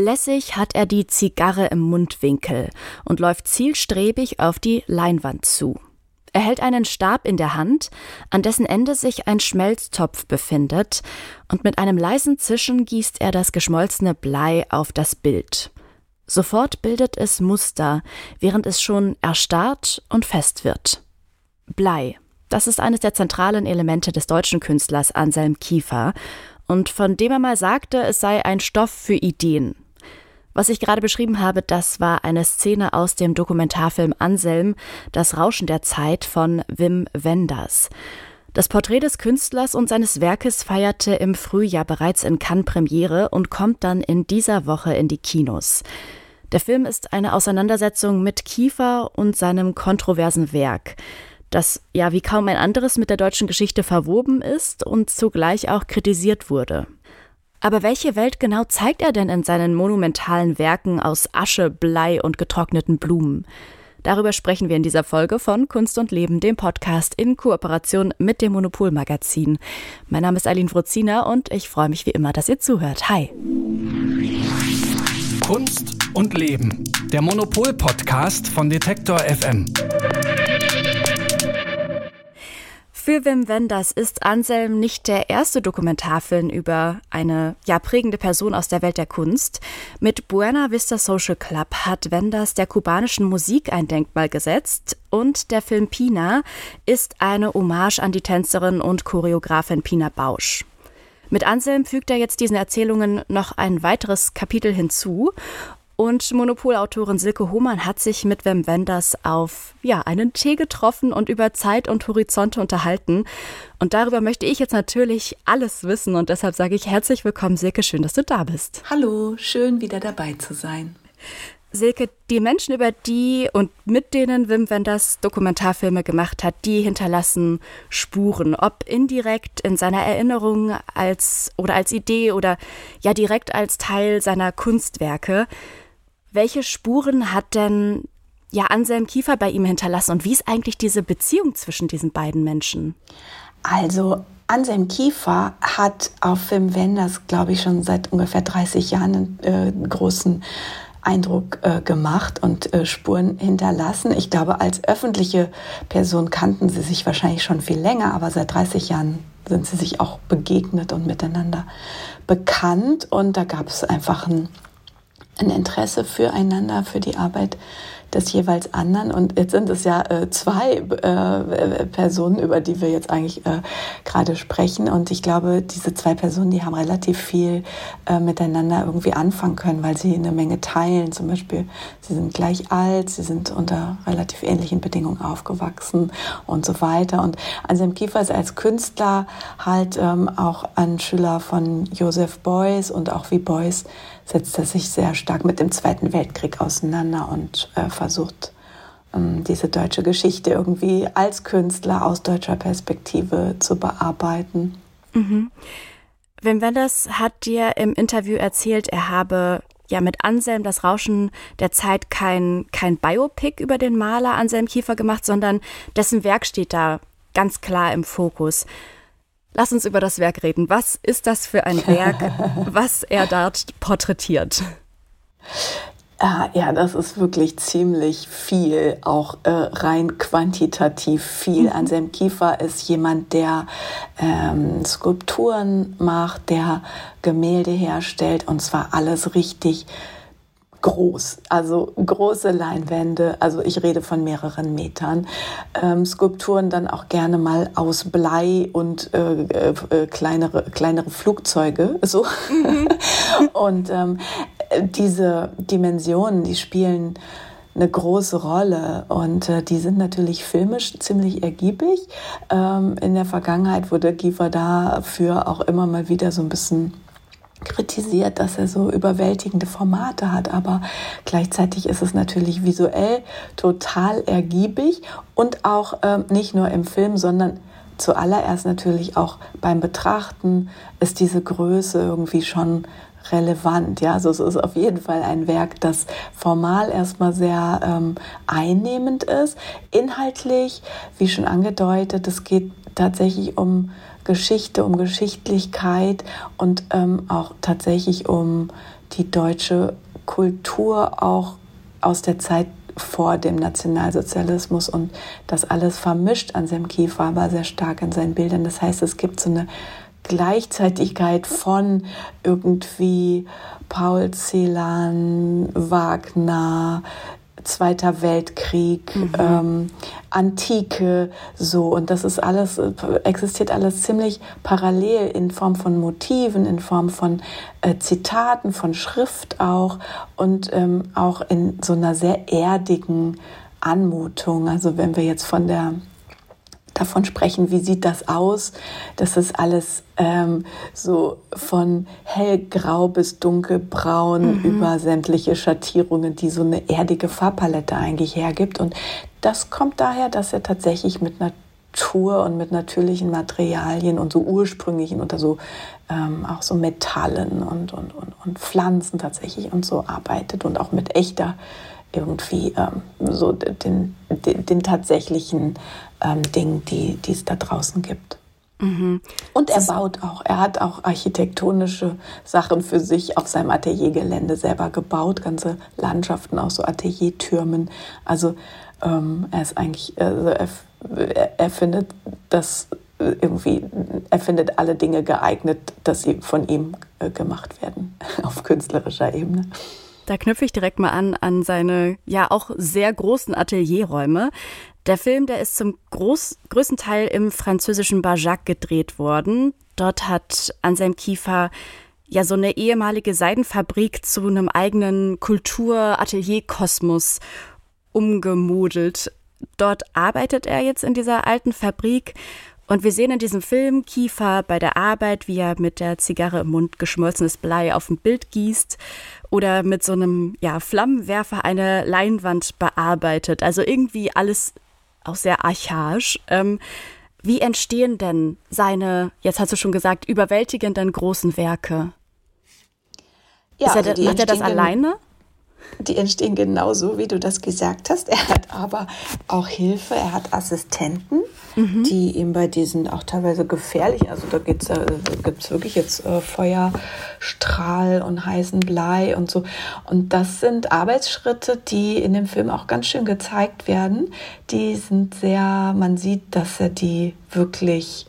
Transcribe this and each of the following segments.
Lässig hat er die Zigarre im Mundwinkel und läuft zielstrebig auf die Leinwand zu. Er hält einen Stab in der Hand, an dessen Ende sich ein Schmelztopf befindet, und mit einem leisen Zischen gießt er das geschmolzene Blei auf das Bild. Sofort bildet es Muster, während es schon erstarrt und fest wird. Blei, das ist eines der zentralen Elemente des deutschen Künstlers Anselm Kiefer, und von dem er mal sagte, es sei ein Stoff für Ideen. Was ich gerade beschrieben habe, das war eine Szene aus dem Dokumentarfilm Anselm, Das Rauschen der Zeit von Wim Wenders. Das Porträt des Künstlers und seines Werkes feierte im Frühjahr bereits in Cannes Premiere und kommt dann in dieser Woche in die Kinos. Der Film ist eine Auseinandersetzung mit Kiefer und seinem kontroversen Werk, das ja wie kaum ein anderes mit der deutschen Geschichte verwoben ist und zugleich auch kritisiert wurde. Aber welche Welt genau zeigt er denn in seinen monumentalen Werken aus Asche, Blei und getrockneten Blumen? Darüber sprechen wir in dieser Folge von Kunst und Leben, dem Podcast in Kooperation mit dem Monopolmagazin. Mein Name ist Aline Fruzina und ich freue mich wie immer, dass ihr zuhört. Hi. Kunst und Leben, der Monopol-Podcast von Detektor FM. Für Wim Wenders ist Anselm nicht der erste Dokumentarfilm über eine ja prägende Person aus der Welt der Kunst. Mit Buena Vista Social Club hat Wenders der kubanischen Musik ein Denkmal gesetzt und der Film Pina ist eine Hommage an die Tänzerin und Choreografin Pina Bausch. Mit Anselm fügt er jetzt diesen Erzählungen noch ein weiteres Kapitel hinzu und Monopolautorin Silke Hohmann hat sich mit Wim Wenders auf ja, einen Tee getroffen und über Zeit und Horizonte unterhalten. Und darüber möchte ich jetzt natürlich alles wissen und deshalb sage ich herzlich willkommen, Silke, schön, dass du da bist. Hallo, schön wieder dabei zu sein. Silke, die Menschen, über die und mit denen Wim Wenders Dokumentarfilme gemacht hat, die hinterlassen Spuren, ob indirekt in seiner Erinnerung als oder als Idee oder ja direkt als Teil seiner Kunstwerke. Welche Spuren hat denn ja Anselm Kiefer bei ihm hinterlassen und wie ist eigentlich diese Beziehung zwischen diesen beiden Menschen? Also Anselm Kiefer hat auf Film Wenders, glaube ich, schon seit ungefähr 30 Jahren einen äh, großen Eindruck äh, gemacht und äh, Spuren hinterlassen. Ich glaube, als öffentliche Person kannten sie sich wahrscheinlich schon viel länger, aber seit 30 Jahren sind sie sich auch begegnet und miteinander bekannt. Und da gab es einfach ein ein Interesse füreinander, für die Arbeit des jeweils anderen. Und jetzt sind es ja äh, zwei äh, Personen, über die wir jetzt eigentlich äh, gerade sprechen. Und ich glaube, diese zwei Personen, die haben relativ viel äh, miteinander irgendwie anfangen können, weil sie eine Menge teilen. Zum Beispiel, sie sind gleich alt, sie sind unter relativ ähnlichen Bedingungen aufgewachsen und so weiter. Und Anselm Kiefer ist als Künstler halt ähm, auch ein Schüler von Joseph Beuys und auch wie Beuys setzt er sich sehr stark mit dem Zweiten Weltkrieg auseinander und äh, versucht, ähm, diese deutsche Geschichte irgendwie als Künstler aus deutscher Perspektive zu bearbeiten. Mhm. Wim Wenders hat dir im Interview erzählt, er habe ja mit Anselm das Rauschen der Zeit kein, kein Biopic über den Maler Anselm Kiefer gemacht, sondern dessen Werk steht da ganz klar im Fokus. Lass uns über das Werk reden. Was ist das für ein Werk, was er dort porträtiert? Ah, ja, das ist wirklich ziemlich viel, auch äh, rein quantitativ viel. Mhm. Anselm Kiefer ist jemand, der ähm, Skulpturen macht, der Gemälde herstellt und zwar alles richtig groß, also große Leinwände, also ich rede von mehreren Metern, ähm, Skulpturen dann auch gerne mal aus Blei und äh, äh, kleinere, kleinere Flugzeuge, so. Mhm. und ähm, diese Dimensionen, die spielen eine große Rolle und äh, die sind natürlich filmisch ziemlich ergiebig. Ähm, in der Vergangenheit wurde Giefer dafür auch immer mal wieder so ein bisschen kritisiert, dass er so überwältigende Formate hat, aber gleichzeitig ist es natürlich visuell total ergiebig und auch ähm, nicht nur im Film, sondern zuallererst natürlich auch beim Betrachten ist diese Größe irgendwie schon relevant. Ja, also es ist auf jeden Fall ein Werk, das formal erstmal sehr ähm, einnehmend ist. Inhaltlich, wie schon angedeutet, es geht tatsächlich um Geschichte, um Geschichtlichkeit und ähm, auch tatsächlich um die deutsche Kultur auch aus der Zeit vor dem Nationalsozialismus und das alles vermischt an seinem Kiefer, aber sehr stark in seinen Bildern. Das heißt, es gibt so eine Gleichzeitigkeit von irgendwie Paul Celan, Wagner, Zweiter Weltkrieg, mhm. ähm, Antike, so. Und das ist alles, existiert alles ziemlich parallel in Form von Motiven, in Form von äh, Zitaten, von Schrift auch und ähm, auch in so einer sehr erdigen Anmutung. Also wenn wir jetzt von der davon sprechen, wie sieht das aus. Das ist alles ähm, so von hellgrau bis dunkelbraun mhm. über sämtliche Schattierungen, die so eine erdige Farbpalette eigentlich hergibt. Und das kommt daher, dass er tatsächlich mit Natur und mit natürlichen Materialien und so ursprünglichen oder so ähm, auch so Metallen und, und, und, und Pflanzen tatsächlich und so arbeitet und auch mit echter irgendwie ähm, so den, den, den tatsächlichen ähm, Dingen, die, die es da draußen gibt. Mhm. Und er baut auch, er hat auch architektonische Sachen für sich auf seinem Ateliergelände selber gebaut, ganze Landschaften aus so Ateliertürmen. Also ähm, er ist eigentlich, also er, er findet das irgendwie, er findet alle Dinge geeignet, dass sie von ihm äh, gemacht werden auf künstlerischer Ebene. Da knüpfe ich direkt mal an an seine ja auch sehr großen Atelierräume. Der Film, der ist zum groß, größten Teil im französischen Bajac gedreht worden. Dort hat Anselm Kiefer ja so eine ehemalige Seidenfabrik zu einem eigenen Kultur-Atelier-Kosmos umgemodelt. Dort arbeitet er jetzt in dieser alten Fabrik und wir sehen in diesem Film Kiefer bei der Arbeit, wie er mit der Zigarre im Mund geschmolzenes Blei auf ein Bild gießt oder mit so einem ja, Flammenwerfer eine Leinwand bearbeitet. Also irgendwie alles auch sehr archaisch. Ähm, wie entstehen denn seine, jetzt hast du schon gesagt, überwältigenden großen Werke? Ja, er, also macht er das alleine? Die entstehen genauso, wie du das gesagt hast. Er hat aber auch Hilfe, er hat Assistenten, mhm. die ihm bei diesen auch teilweise gefährlich, also da geht's, äh, gibt es wirklich jetzt äh, Feuerstrahl und heißen Blei und so. Und das sind Arbeitsschritte, die in dem Film auch ganz schön gezeigt werden. Die sind sehr, man sieht, dass er die wirklich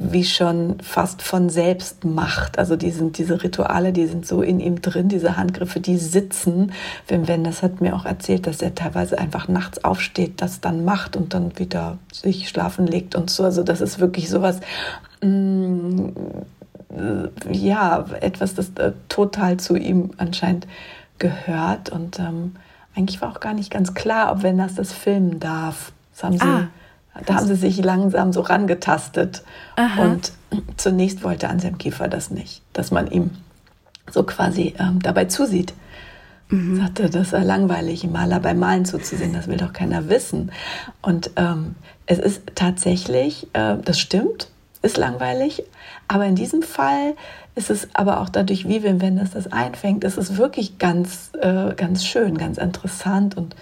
wie schon fast von selbst macht. Also die sind, diese Rituale, die sind so in ihm drin, diese Handgriffe, die sitzen. Wim Wenders hat mir auch erzählt, dass er teilweise einfach nachts aufsteht, das dann macht und dann wieder sich schlafen legt und so. Also das ist wirklich sowas, mm, ja, etwas, das äh, total zu ihm anscheinend gehört. Und ähm, eigentlich war auch gar nicht ganz klar, ob Wenders das filmen darf. Das haben sie ah da haben sie sich langsam so rangetastet. Aha. Und zunächst wollte Anselm Kiefer das nicht, dass man ihm so quasi ähm, dabei zusieht. Mhm. Sagte, das sei langweilig, Maler beim Malen zuzusehen, das will doch keiner wissen. Und ähm, es ist tatsächlich, äh, das stimmt, ist langweilig, aber in diesem Fall ist es aber auch dadurch, wie Wim Wenders das einfängt, ist es wirklich ganz, äh, ganz schön, ganz interessant und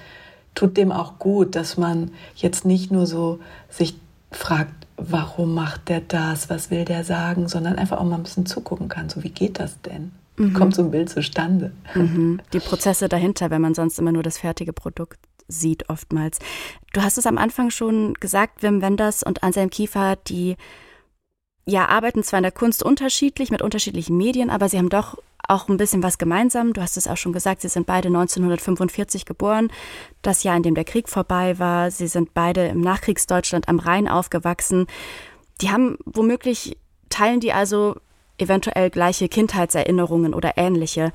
tut dem auch gut, dass man jetzt nicht nur so sich fragt, warum macht der das, was will der sagen, sondern einfach auch mal ein bisschen zugucken kann, so wie geht das denn? Wie mhm. kommt so ein Bild zustande? Mhm. Die Prozesse dahinter, wenn man sonst immer nur das fertige Produkt sieht oftmals. Du hast es am Anfang schon gesagt, Wim Wenders und Anselm Kiefer, die ja arbeiten zwar in der Kunst unterschiedlich mit unterschiedlichen Medien, aber sie haben doch auch ein bisschen was gemeinsam. Du hast es auch schon gesagt, sie sind beide 1945 geboren, das Jahr, in dem der Krieg vorbei war. Sie sind beide im Nachkriegsdeutschland am Rhein aufgewachsen. Die haben womöglich, teilen die also eventuell gleiche Kindheitserinnerungen oder ähnliche.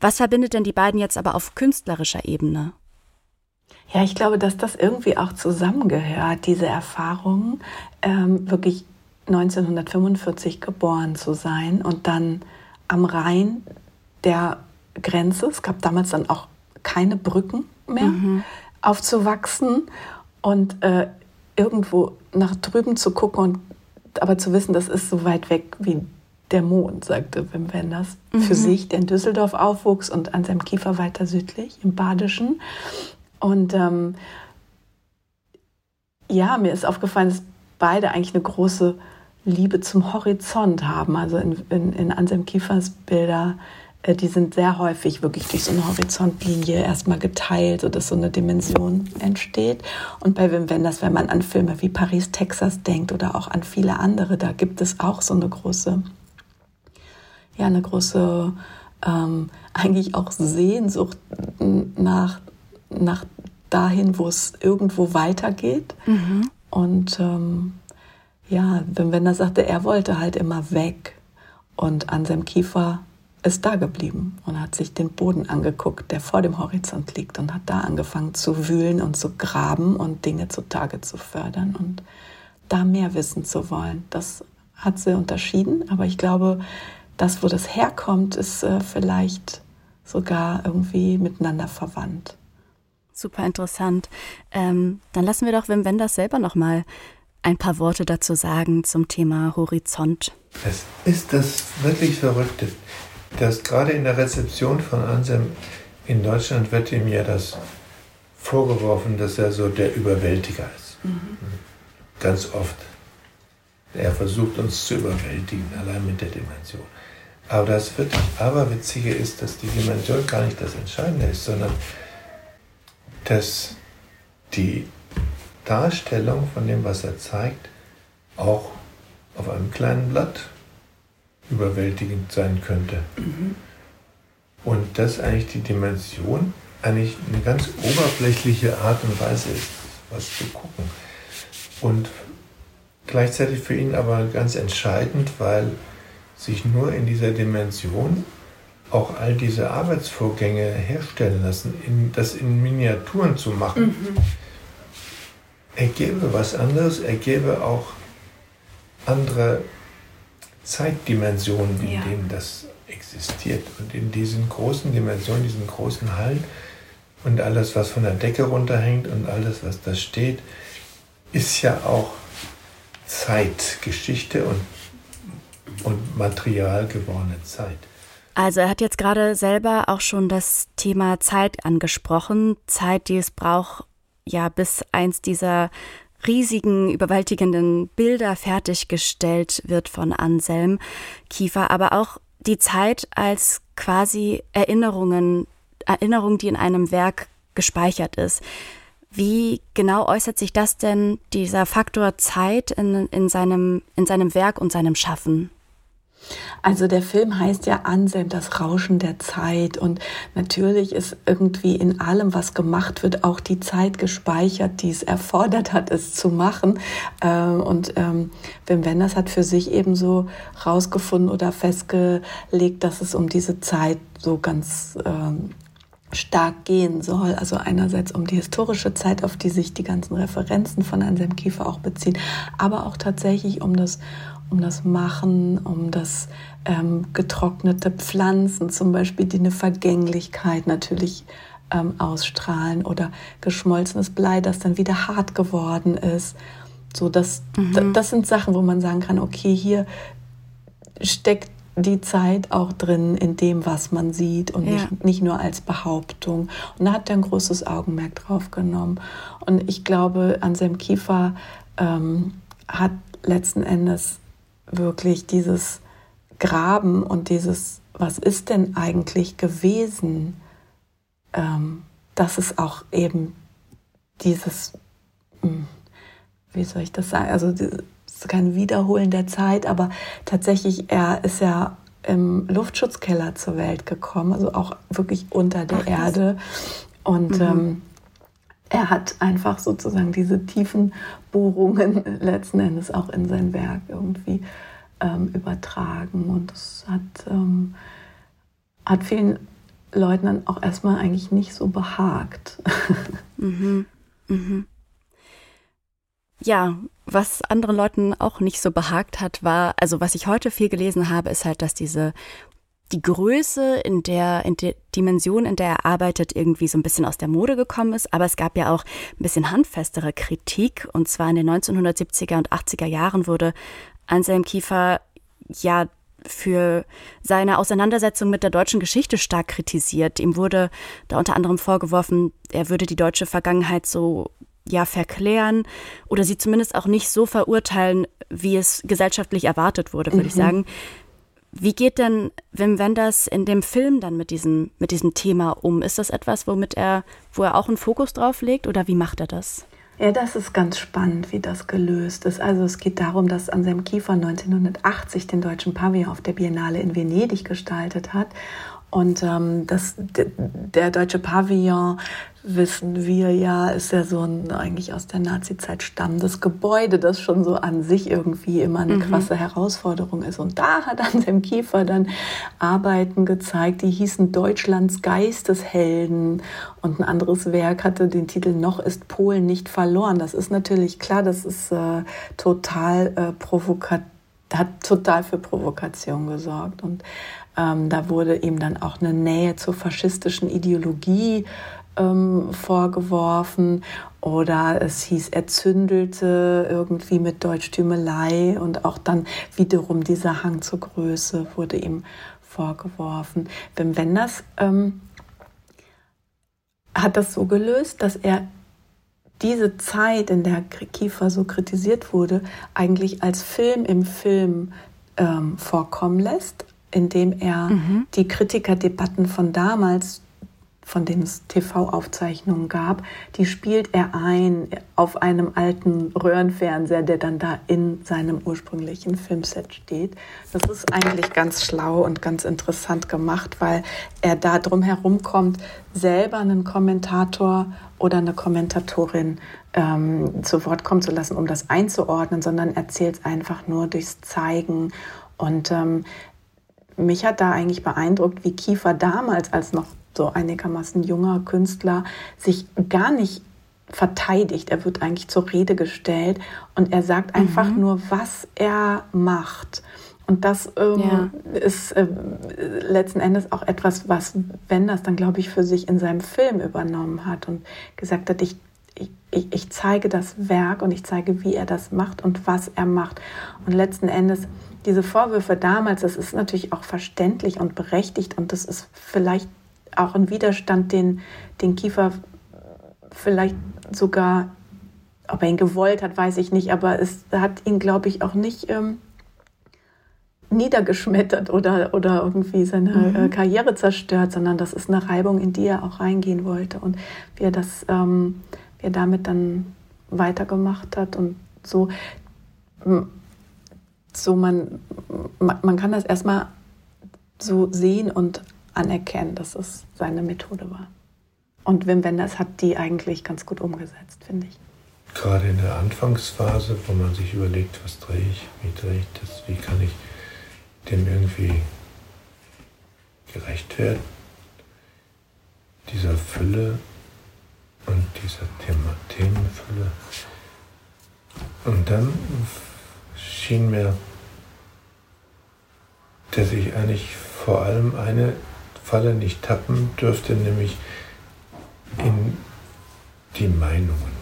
Was verbindet denn die beiden jetzt aber auf künstlerischer Ebene? Ja, ich glaube, dass das irgendwie auch zusammengehört, diese Erfahrung, ähm, wirklich 1945 geboren zu sein und dann am Rhein der Grenze, es gab damals dann auch keine Brücken mehr, mhm. aufzuwachsen und äh, irgendwo nach drüben zu gucken und aber zu wissen, das ist so weit weg wie der Mond, sagte Wim Wenders, mhm. für sich, der in Düsseldorf aufwuchs und an seinem Kiefer weiter südlich, im Badischen. Und ähm, ja, mir ist aufgefallen, dass beide eigentlich eine große Liebe zum Horizont haben. Also in, in, in Anselm Kiefers Bilder äh, die sind sehr häufig wirklich durch so eine Horizontlinie erstmal geteilt, sodass so eine Dimension entsteht. Und bei Wim Wenders, wenn man an Filme wie Paris, Texas denkt oder auch an viele andere, da gibt es auch so eine große, ja, eine große, ähm, eigentlich auch Sehnsucht nach, nach dahin, wo es irgendwo weitergeht. Mhm. Und ähm, ja, Wim Wenders sagte, er wollte halt immer weg. Und an seinem Kiefer ist da geblieben und hat sich den Boden angeguckt, der vor dem Horizont liegt und hat da angefangen zu wühlen und zu graben und Dinge zutage zu fördern und da mehr wissen zu wollen. Das hat sie unterschieden, aber ich glaube, das, wo das herkommt, ist äh, vielleicht sogar irgendwie miteinander verwandt. Super interessant. Ähm, dann lassen wir doch Wim Wenders selber noch mal ein paar Worte dazu sagen zum Thema Horizont. Es ist das wirklich Verrückte dass gerade in der Rezeption von Anselm in Deutschland wird ihm ja das vorgeworfen, dass er so der Überwältiger ist. Mhm. Ganz oft. Er versucht uns zu überwältigen, allein mit der Dimension. Aber das wirklich Aberwitzige ist, dass die Dimension gar nicht das Entscheidende ist, sondern dass die Darstellung von dem, was er zeigt, auch auf einem kleinen Blatt überwältigend sein könnte. Mhm. Und dass eigentlich die Dimension eigentlich eine ganz oberflächliche Art und Weise ist, was zu gucken. Und gleichzeitig für ihn aber ganz entscheidend, weil sich nur in dieser Dimension auch all diese Arbeitsvorgänge herstellen lassen, in, das in Miniaturen zu machen. Mhm. Er gäbe was anderes, er gäbe auch andere Zeitdimensionen, in ja. denen das existiert. Und in diesen großen Dimensionen, diesen großen Hallen und alles, was von der Decke runterhängt und alles, was da steht, ist ja auch Zeitgeschichte und, und Material gewordene Zeit. Also er hat jetzt gerade selber auch schon das Thema Zeit angesprochen. Zeit, die es braucht, ja, bis eins dieser riesigen, überwältigenden Bilder fertiggestellt wird von Anselm Kiefer, aber auch die Zeit als quasi Erinnerungen, Erinnerung, die in einem Werk gespeichert ist. Wie genau äußert sich das denn, dieser Faktor Zeit in, in, seinem, in seinem Werk und seinem Schaffen? Also der Film heißt ja Anselm, das Rauschen der Zeit. Und natürlich ist irgendwie in allem, was gemacht wird, auch die Zeit gespeichert, die es erfordert hat, es zu machen. Ähm, und ähm, Wim Wenders hat für sich eben so rausgefunden oder festgelegt, dass es um diese Zeit so ganz ähm, stark gehen soll. Also einerseits um die historische Zeit, auf die sich die ganzen Referenzen von Anselm Kiefer auch beziehen, aber auch tatsächlich um das um das Machen, um das ähm, getrocknete Pflanzen zum Beispiel, die eine Vergänglichkeit natürlich ähm, ausstrahlen oder geschmolzenes Blei, das dann wieder hart geworden ist. So, das, mhm. das sind Sachen, wo man sagen kann, okay, hier steckt die Zeit auch drin in dem, was man sieht und ja. nicht, nicht nur als Behauptung. Und da hat er ein großes Augenmerk drauf genommen. Und ich glaube, Anselm Kiefer ähm, hat letzten Endes wirklich dieses Graben und dieses, was ist denn eigentlich gewesen, ähm, dass es auch eben dieses, hm, wie soll ich das sagen, also es ist kein Wiederholen der Zeit, aber tatsächlich, er ist ja im Luftschutzkeller zur Welt gekommen, also auch wirklich unter der Ach, Erde. Und mhm. ähm, er hat einfach sozusagen diese tiefen Bohrungen letzten Endes auch in sein Werk irgendwie ähm, übertragen. Und das hat, ähm, hat vielen Leuten dann auch erstmal eigentlich nicht so behagt. mhm. Mhm. Ja, was anderen Leuten auch nicht so behagt hat, war, also was ich heute viel gelesen habe, ist halt, dass diese die Größe in der, in der Dimension, in der er arbeitet, irgendwie so ein bisschen aus der Mode gekommen ist. Aber es gab ja auch ein bisschen handfestere Kritik. Und zwar in den 1970er und 80er Jahren wurde Anselm Kiefer ja für seine Auseinandersetzung mit der deutschen Geschichte stark kritisiert. Ihm wurde da unter anderem vorgeworfen, er würde die deutsche Vergangenheit so ja verklären oder sie zumindest auch nicht so verurteilen, wie es gesellschaftlich erwartet wurde, würde mhm. ich sagen. Wie geht denn Wim Wenders in dem Film dann mit diesem, mit diesem Thema um? Ist das etwas, womit er, wo er auch einen Fokus drauf legt oder wie macht er das? Ja, das ist ganz spannend, wie das gelöst ist. Also es geht darum, dass Anselm Kiefer 1980 den deutschen Pavillon auf der Biennale in Venedig gestaltet hat. Und ähm, das, der deutsche Pavillon wissen wir ja, ist ja so ein eigentlich aus der Nazi-Zeit stammendes Gebäude, das schon so an sich irgendwie immer eine mhm. krasse Herausforderung ist. Und da hat Anselm Kiefer dann Arbeiten gezeigt, die hießen Deutschlands Geisteshelden. Und ein anderes Werk hatte den Titel Noch ist Polen nicht verloren. Das ist natürlich klar, das ist äh, total äh, provokativ hat total für Provokation gesorgt. Und ähm, da wurde ihm dann auch eine Nähe zur faschistischen Ideologie ähm, vorgeworfen oder es hieß, er zündelte irgendwie mit Deutschtümelei und auch dann wiederum dieser Hang zur Größe wurde ihm vorgeworfen. Wim Wenders ähm, hat das so gelöst, dass er diese Zeit, in der Kiefer so kritisiert wurde, eigentlich als Film im Film ähm, vorkommen lässt, indem er mhm. die Kritikerdebatten von damals von denen es TV-Aufzeichnungen gab, die spielt er ein auf einem alten Röhrenfernseher, der dann da in seinem ursprünglichen Filmset steht. Das ist eigentlich ganz schlau und ganz interessant gemacht, weil er da drum herum kommt, selber einen Kommentator oder eine Kommentatorin ähm, zu Wort kommen zu lassen, um das einzuordnen, sondern erzählt es einfach nur durchs Zeigen. Und ähm, mich hat da eigentlich beeindruckt, wie Kiefer damals, als noch so einigermaßen junger Künstler sich gar nicht verteidigt. Er wird eigentlich zur Rede gestellt und er sagt einfach mhm. nur, was er macht. Und das ähm, ja. ist äh, letzten Endes auch etwas, was Wenders dann, glaube ich, für sich in seinem Film übernommen hat und gesagt hat, ich, ich, ich zeige das Werk und ich zeige, wie er das macht und was er macht. Und letzten Endes diese Vorwürfe damals, das ist natürlich auch verständlich und berechtigt und das ist vielleicht auch ein Widerstand, den, den Kiefer vielleicht sogar, ob er ihn gewollt hat, weiß ich nicht, aber es hat ihn, glaube ich, auch nicht ähm, niedergeschmettert oder, oder irgendwie seine mhm. äh, Karriere zerstört, sondern das ist eine Reibung, in die er auch reingehen wollte und wie er das, ähm, wie er damit dann weitergemacht hat und so, so man, man kann das erstmal so sehen und anerkennen, dass es seine Methode war. Und Wim Wenders hat die eigentlich ganz gut umgesetzt, finde ich. Gerade in der Anfangsphase, wo man sich überlegt, was drehe ich, wie drehe ich das, wie kann ich dem irgendwie gerecht werden, dieser Fülle und dieser Thema, Themenfülle. Und dann schien mir, dass ich eigentlich vor allem eine Falle nicht tappen dürfte, nämlich in die Meinungen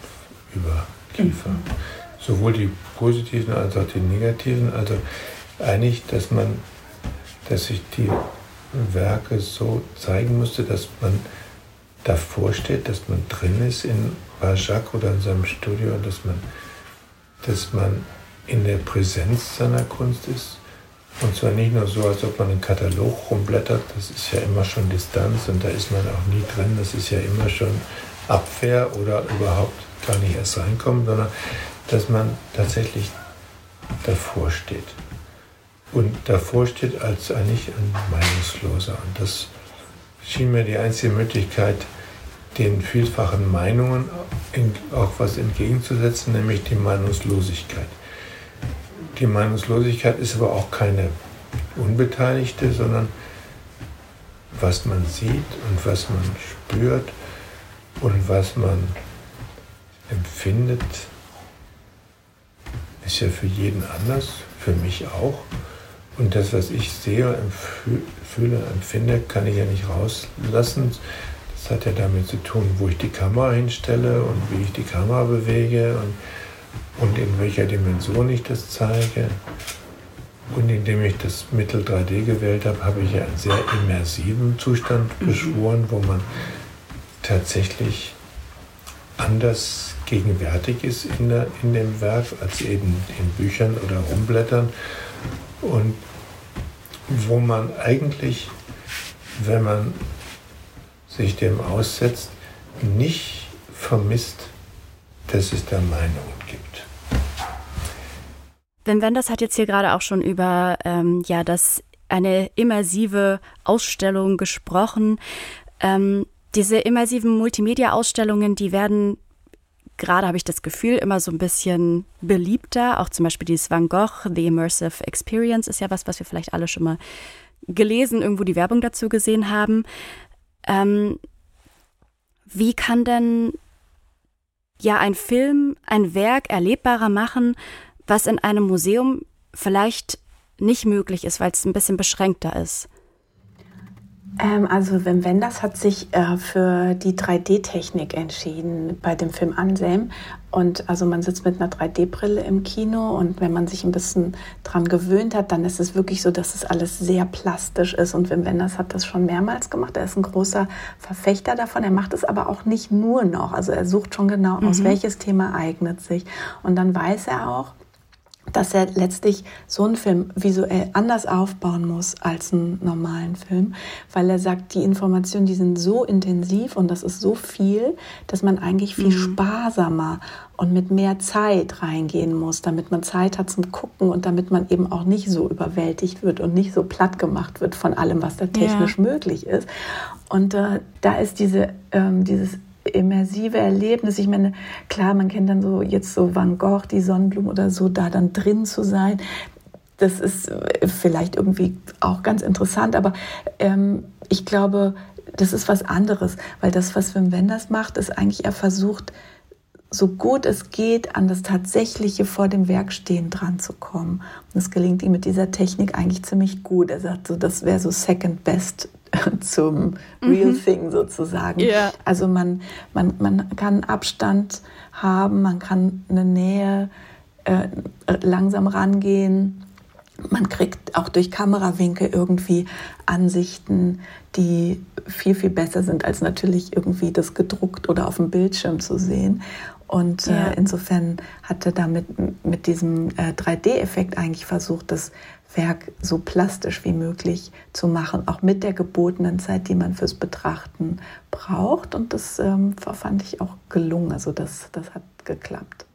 über Kiefer. Mhm. Sowohl die positiven als auch die negativen. Also eigentlich, dass man, dass sich die Werke so zeigen musste, dass man davor steht, dass man drin ist in Bajak oder in seinem Studio, dass man, dass man in der Präsenz seiner Kunst ist und zwar nicht nur so, als ob man einen Katalog rumblättert, das ist ja immer schon Distanz und da ist man auch nie drin, das ist ja immer schon Abwehr oder überhaupt gar nicht erst reinkommen, sondern dass man tatsächlich davor steht. Und davor steht als eigentlich ein Meinungsloser. Und das schien mir die einzige Möglichkeit, den vielfachen Meinungen auch was entgegenzusetzen, nämlich die Meinungslosigkeit. Die Meinungslosigkeit ist aber auch keine unbeteiligte, sondern was man sieht und was man spürt und was man empfindet, ist ja für jeden anders, für mich auch. Und das, was ich sehe, fühle, empfinde, kann ich ja nicht rauslassen. Das hat ja damit zu tun, wo ich die Kamera hinstelle und wie ich die Kamera bewege und und in welcher Dimension ich das zeige. Und indem ich das Mittel 3D gewählt habe, habe ich ja einen sehr immersiven Zustand mhm. beschworen, wo man tatsächlich anders gegenwärtig ist in, der, in dem Werk als eben in Büchern oder Rumblättern. Und wo man eigentlich, wenn man sich dem aussetzt, nicht vermisst, dass es da Meinungen gibt. Wim Wenders hat jetzt hier gerade auch schon über ähm, ja, das eine immersive Ausstellung gesprochen. Ähm, diese immersiven Multimedia-Ausstellungen, die werden gerade, habe ich das Gefühl, immer so ein bisschen beliebter. Auch zum Beispiel dieses Van Gogh, The Immersive Experience ist ja was, was wir vielleicht alle schon mal gelesen, irgendwo die Werbung dazu gesehen haben. Ähm, wie kann denn ja ein Film ein Werk erlebbarer machen, was in einem Museum vielleicht nicht möglich ist, weil es ein bisschen beschränkter ist? Ähm, also Wim Wenders hat sich äh, für die 3D-Technik entschieden bei dem Film Anselm. Und also man sitzt mit einer 3D-Brille im Kino und wenn man sich ein bisschen dran gewöhnt hat, dann ist es wirklich so, dass es alles sehr plastisch ist. Und Wim Wenders hat das schon mehrmals gemacht. Er ist ein großer Verfechter davon. Er macht es aber auch nicht nur noch. Also er sucht schon genau aus, mhm. welches Thema eignet sich. Und dann weiß er auch, dass er letztlich so einen Film visuell anders aufbauen muss als einen normalen Film, weil er sagt, die Informationen, die sind so intensiv und das ist so viel, dass man eigentlich viel mhm. sparsamer und mit mehr Zeit reingehen muss, damit man Zeit hat zum Gucken und damit man eben auch nicht so überwältigt wird und nicht so platt gemacht wird von allem, was da technisch ja. möglich ist. Und äh, da ist diese, ähm, dieses immersive Erlebnis. Ich meine, klar, man kennt dann so jetzt so Van Gogh, die Sonnenblumen oder so, da dann drin zu sein. Das ist äh, vielleicht irgendwie auch ganz interessant, aber ähm, ich glaube, das ist was anderes, weil das, was Wim Wenders macht, ist eigentlich, er versucht, so gut es geht, an das Tatsächliche vor dem Werk stehen dran zu kommen. Und das gelingt ihm mit dieser Technik eigentlich ziemlich gut. Er sagt so, das wäre so second best zum Real mhm. Thing sozusagen. Yeah. Also man, man, man kann Abstand haben, man kann eine Nähe äh, langsam rangehen. Man kriegt auch durch Kamerawinkel irgendwie Ansichten, die viel, viel besser sind, als natürlich irgendwie das gedruckt oder auf dem Bildschirm zu sehen. Und ja. äh, insofern hat er damit mit diesem äh, 3D-Effekt eigentlich versucht, das Werk so plastisch wie möglich zu machen, auch mit der gebotenen Zeit, die man fürs Betrachten braucht. Und das ähm, fand ich auch gelungen. Also das, das hat geklappt.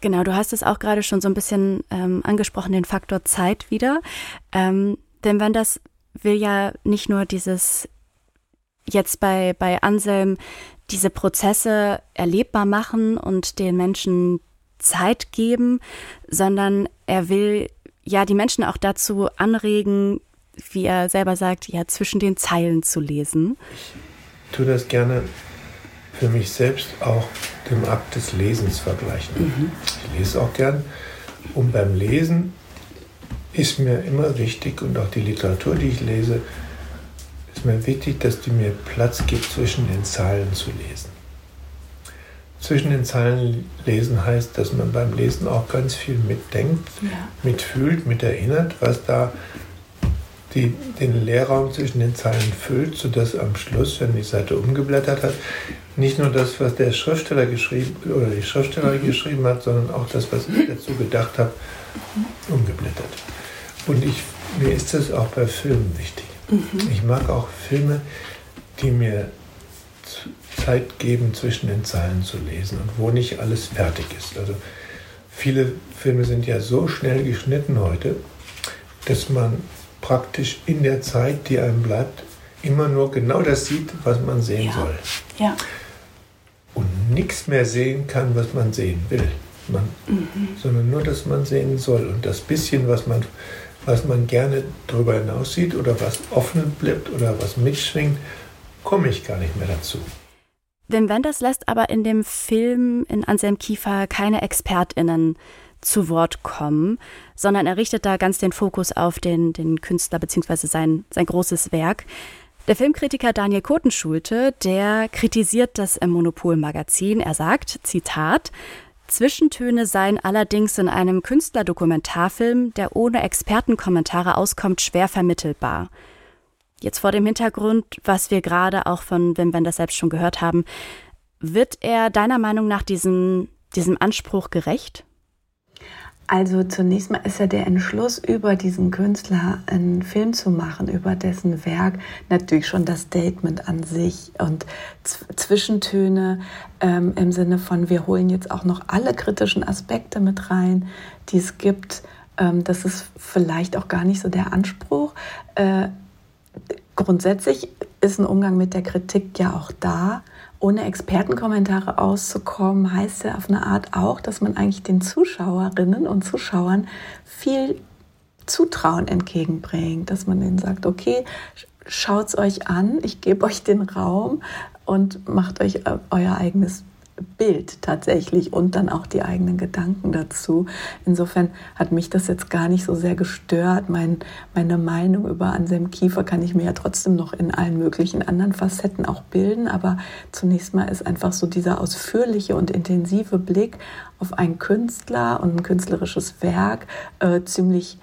Genau, du hast es auch gerade schon so ein bisschen ähm, angesprochen, den Faktor Zeit wieder. Ähm, denn wenn das will ja nicht nur dieses jetzt bei, bei Anselm diese Prozesse erlebbar machen und den Menschen Zeit geben, sondern er will ja die Menschen auch dazu anregen, wie er selber sagt, ja zwischen den Zeilen zu lesen. Ich tue das gerne für mich selbst auch dem Akt des Lesens vergleichen. Mhm. Ich lese auch gern und beim Lesen ist mir immer wichtig und auch die Literatur, die ich lese, ist mir wichtig, dass die mir Platz gibt, zwischen den Zeilen zu lesen. Zwischen den Zeilen lesen heißt, dass man beim Lesen auch ganz viel mitdenkt, ja. mitfühlt, miterinnert, was da die, den Leerraum zwischen den Zeilen füllt, sodass am Schluss, wenn die Seite umgeblättert hat, nicht nur das, was der Schriftsteller geschrieben oder die Schriftstellerin mhm. geschrieben hat, sondern auch das, was ich dazu gedacht habe, umgeblättert. Und ich, mir ist das auch bei Filmen wichtig. Mhm. Ich mag auch Filme, die mir Zeit geben, zwischen den Zeilen zu lesen und wo nicht alles fertig ist. Also viele Filme sind ja so schnell geschnitten heute, dass man praktisch in der Zeit, die einem bleibt, immer nur genau das sieht, was man sehen ja. soll. Ja. Und nichts mehr sehen kann, was man sehen will. Man, mhm. Sondern nur, dass man sehen soll. Und das bisschen, was man, was man gerne darüber hinaus sieht oder was offen bleibt oder was mitschwingt, komme ich gar nicht mehr dazu. Wim Wenders lässt aber in dem Film in Anselm Kiefer keine ExpertInnen zu Wort kommen, sondern er richtet da ganz den Fokus auf den, den Künstler bzw. Sein, sein großes Werk. Der Filmkritiker Daniel Kotenschulte, der kritisiert das im Monopol-Magazin. Er sagt, Zitat, Zwischentöne seien allerdings in einem Künstlerdokumentarfilm, der ohne Expertenkommentare auskommt, schwer vermittelbar. Jetzt vor dem Hintergrund, was wir gerade auch von Wim Wenders selbst schon gehört haben, wird er deiner Meinung nach diesem, diesem Anspruch gerecht? Also zunächst mal ist ja der Entschluss, über diesen Künstler einen Film zu machen, über dessen Werk natürlich schon das Statement an sich und Zwischentöne ähm, im Sinne von, wir holen jetzt auch noch alle kritischen Aspekte mit rein, die es gibt. Ähm, das ist vielleicht auch gar nicht so der Anspruch. Äh, grundsätzlich ist ein Umgang mit der Kritik ja auch da. Ohne Expertenkommentare auszukommen, heißt ja auf eine Art auch, dass man eigentlich den Zuschauerinnen und Zuschauern viel Zutrauen entgegenbringt, dass man ihnen sagt, okay, schaut es euch an, ich gebe euch den Raum und macht euch äh, euer eigenes Bild tatsächlich und dann auch die eigenen Gedanken dazu. Insofern hat mich das jetzt gar nicht so sehr gestört. Mein, meine Meinung über Anselm Kiefer kann ich mir ja trotzdem noch in allen möglichen anderen Facetten auch bilden. Aber zunächst mal ist einfach so dieser ausführliche und intensive Blick auf einen Künstler und ein künstlerisches Werk äh, ziemlich,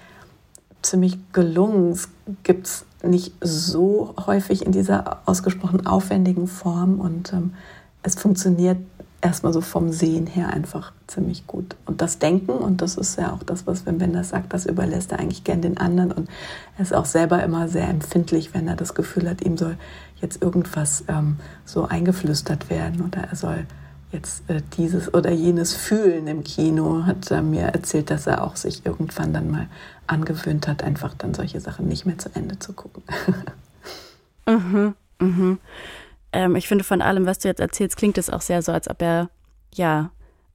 ziemlich gelungen. Es gibt es nicht so häufig in dieser ausgesprochen aufwendigen Form und ähm, es funktioniert erstmal so vom Sehen her einfach ziemlich gut. Und das Denken, und das ist ja auch das, was Wim Wenders sagt, das überlässt er eigentlich gern den anderen. Und er ist auch selber immer sehr empfindlich, wenn er das Gefühl hat, ihm soll jetzt irgendwas ähm, so eingeflüstert werden oder er soll jetzt äh, dieses oder jenes fühlen im Kino, hat er mir erzählt, dass er auch sich irgendwann dann mal angewöhnt hat, einfach dann solche Sachen nicht mehr zu Ende zu gucken. mhm, mhm ähm, ich finde, von allem, was du jetzt erzählst, klingt es auch sehr so, als ob er, ja,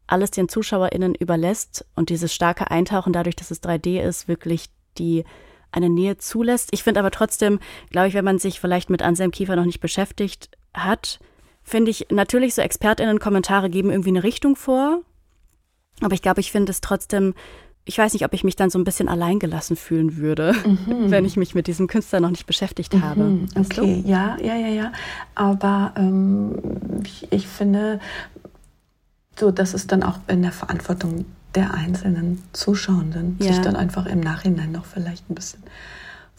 alles den ZuschauerInnen überlässt und dieses starke Eintauchen dadurch, dass es 3D ist, wirklich die eine Nähe zulässt. Ich finde aber trotzdem, glaube ich, wenn man sich vielleicht mit Anselm Kiefer noch nicht beschäftigt hat, finde ich natürlich so ExpertInnen-Kommentare geben irgendwie eine Richtung vor. Aber ich glaube, ich finde es trotzdem ich weiß nicht, ob ich mich dann so ein bisschen alleingelassen fühlen würde, mhm. wenn ich mich mit diesem Künstler noch nicht beschäftigt mhm. habe. Okay, ja, ja, ja, ja. Aber ähm, ich, ich, finde, so, das ist dann auch in der Verantwortung der einzelnen Zuschauenden, ja. sich dann einfach im Nachhinein noch vielleicht ein bisschen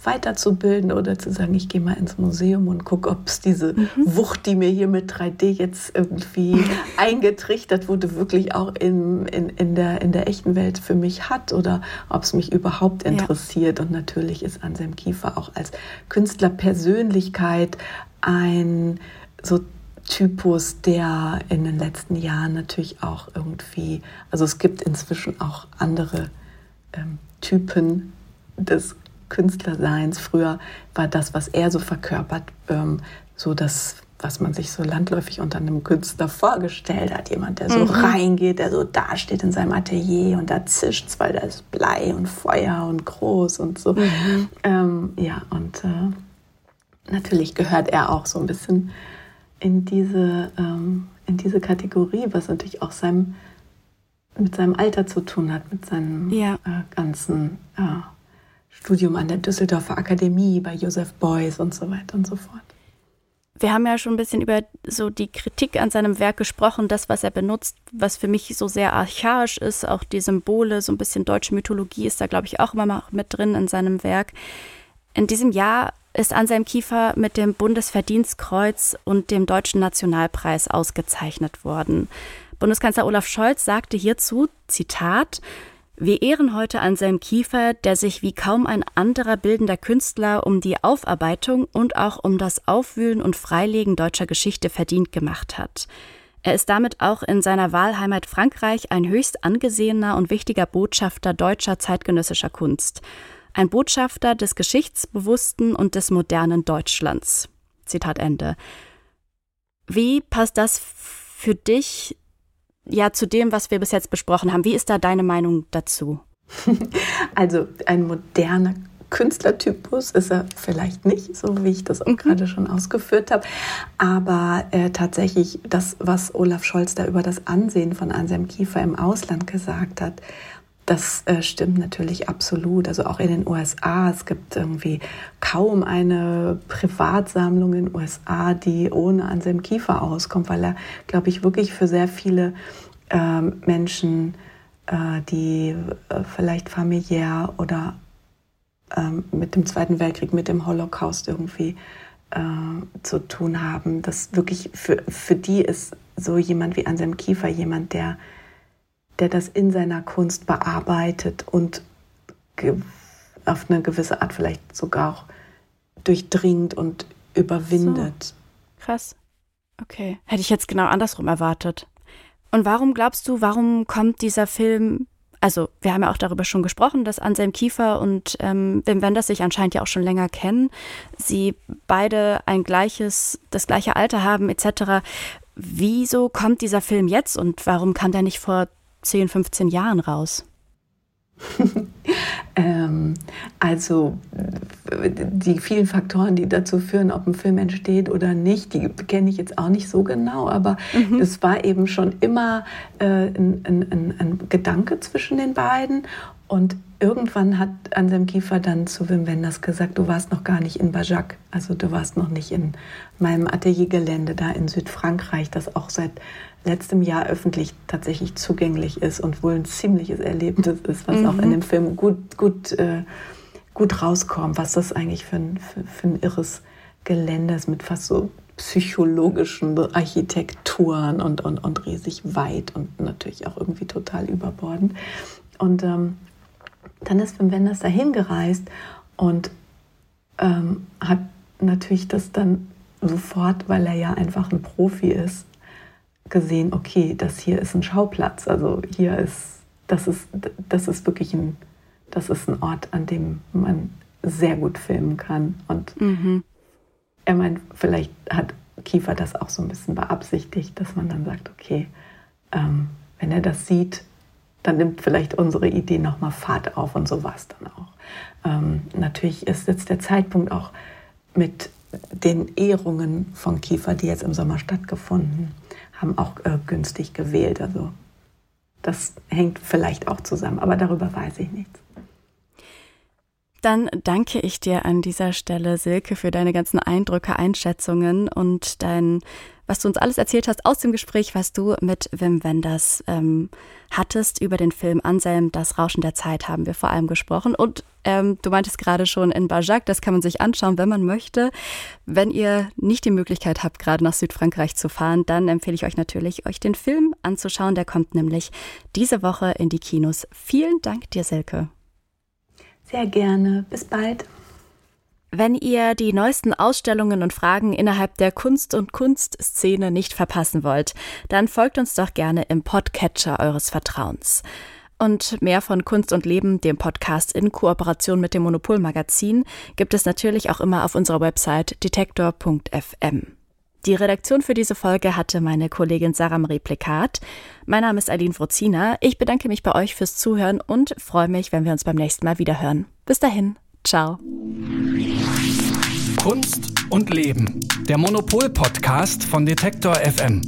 weiterzubilden oder zu sagen, ich gehe mal ins Museum und gucke, ob es diese mhm. Wucht, die mir hier mit 3D jetzt irgendwie eingetrichtert wurde, wirklich auch in, in, in, der, in der echten Welt für mich hat oder ob es mich überhaupt interessiert. Ja. Und natürlich ist Anselm Kiefer auch als Künstlerpersönlichkeit ein so Typus, der in den letzten Jahren natürlich auch irgendwie, also es gibt inzwischen auch andere ähm, Typen des Künstlerseins. Früher war das, was er so verkörpert, ähm, so das, was man sich so landläufig unter einem Künstler vorgestellt hat. Jemand, der so mhm. reingeht, der so dasteht in seinem Atelier und da zischt weil da ist Blei und Feuer und groß und so. Mhm. Ähm, ja, und äh, natürlich gehört er auch so ein bisschen in diese, ähm, in diese Kategorie, was natürlich auch seinem, mit seinem Alter zu tun hat, mit seinem ja. äh, ganzen äh, Studium an der Düsseldorfer Akademie bei Joseph Beuys und so weiter und so fort. Wir haben ja schon ein bisschen über so die Kritik an seinem Werk gesprochen, das, was er benutzt, was für mich so sehr archaisch ist, auch die Symbole, so ein bisschen deutsche Mythologie ist da, glaube ich, auch immer mit drin in seinem Werk. In diesem Jahr ist Anselm Kiefer mit dem Bundesverdienstkreuz und dem Deutschen Nationalpreis ausgezeichnet worden. Bundeskanzler Olaf Scholz sagte hierzu, Zitat, wir ehren heute Anselm Kiefer, der sich wie kaum ein anderer bildender Künstler um die Aufarbeitung und auch um das Aufwühlen und Freilegen deutscher Geschichte verdient gemacht hat. Er ist damit auch in seiner Wahlheimat Frankreich ein höchst angesehener und wichtiger Botschafter deutscher zeitgenössischer Kunst. Ein Botschafter des geschichtsbewussten und des modernen Deutschlands. Zitat Ende. Wie passt das für dich ja zu dem, was wir bis jetzt besprochen haben. Wie ist da deine Meinung dazu? Also ein moderner Künstlertypus ist er vielleicht nicht, so wie ich das auch mhm. gerade schon ausgeführt habe. Aber äh, tatsächlich das, was Olaf Scholz da über das Ansehen von Anselm Kiefer im Ausland gesagt hat, das äh, stimmt natürlich absolut. Also auch in den USA. Es gibt irgendwie kaum eine Privatsammlung in den USA, die ohne Anselm Kiefer auskommt, weil er, glaube ich, wirklich für sehr viele äh, Menschen, äh, die äh, vielleicht familiär oder ähm, mit dem Zweiten Weltkrieg, mit dem Holocaust irgendwie äh, zu tun haben, dass wirklich für, für die ist so jemand wie Anselm Kiefer jemand, der der das in seiner Kunst bearbeitet und auf eine gewisse Art vielleicht sogar auch durchdringt und überwindet. So. Krass. Okay. Hätte ich jetzt genau andersrum erwartet. Und warum glaubst du, warum kommt dieser Film also wir haben ja auch darüber schon gesprochen, dass Anselm Kiefer und ähm, Wim Wenders sich anscheinend ja auch schon länger kennen. Sie beide ein gleiches, das gleiche Alter haben etc. Wieso kommt dieser Film jetzt und warum kam der nicht vor 10, 15 Jahren raus? ähm, also die vielen Faktoren, die dazu führen, ob ein Film entsteht oder nicht, die kenne ich jetzt auch nicht so genau, aber mhm. es war eben schon immer äh, ein, ein, ein, Gedanke zwischen den beiden und irgendwann hat Anselm Kiefer dann zu Wim Wenders gesagt, du warst noch gar nicht in Bajac, also du warst noch nicht in meinem Ateliergelände da in Südfrankreich, das auch seit letztem Jahr öffentlich tatsächlich zugänglich ist und wohl ein ziemliches Erlebnis ist, was mhm. auch in mhm. dem Film gut, gut, äh, gut rauskommt, was das eigentlich für ein, für, für ein irres Gelände ist mit fast so psychologischen Architekturen und, und, und riesig weit und natürlich auch irgendwie total überbordend. Und ähm, dann ist Wim Wenders dahin gereist und ähm, hat natürlich das dann sofort, weil er ja einfach ein Profi ist, gesehen, okay, das hier ist ein Schauplatz. Also hier ist, das ist, das ist wirklich ein, das ist ein Ort, an dem man sehr gut filmen kann. Und mhm. er meint, vielleicht hat Kiefer das auch so ein bisschen beabsichtigt, dass man dann sagt, okay, ähm, wenn er das sieht, dann nimmt vielleicht unsere Idee nochmal Fahrt auf und so war es dann auch. Ähm, natürlich ist jetzt der Zeitpunkt auch mit den Ehrungen von Kiefer, die jetzt im Sommer stattgefunden haben, auch äh, günstig gewählt. Also das hängt vielleicht auch zusammen, aber darüber weiß ich nichts. Dann danke ich dir an dieser Stelle, Silke, für deine ganzen Eindrücke, Einschätzungen und dein, was du uns alles erzählt hast aus dem Gespräch, was du mit Wim Wenders ähm, hattest über den Film Anselm, das Rauschen der Zeit haben wir vor allem gesprochen. Und ähm, du meintest gerade schon in Bajac, das kann man sich anschauen, wenn man möchte. Wenn ihr nicht die Möglichkeit habt, gerade nach Südfrankreich zu fahren, dann empfehle ich euch natürlich, euch den Film anzuschauen. Der kommt nämlich diese Woche in die Kinos. Vielen Dank dir, Silke. Sehr gerne. Bis bald. Wenn ihr die neuesten Ausstellungen und Fragen innerhalb der Kunst- und Kunstszene nicht verpassen wollt, dann folgt uns doch gerne im Podcatcher eures Vertrauens. Und mehr von Kunst und Leben, dem Podcast in Kooperation mit dem Monopolmagazin, gibt es natürlich auch immer auf unserer Website detektor.fm. Die Redaktion für diese Folge hatte meine Kollegin Sarah Marie Plekat. Mein Name ist Aline Frozina. Ich bedanke mich bei euch fürs Zuhören und freue mich, wenn wir uns beim nächsten Mal wieder hören. Bis dahin. Ciao. Kunst und Leben. Der Monopol-Podcast von Detektor FM.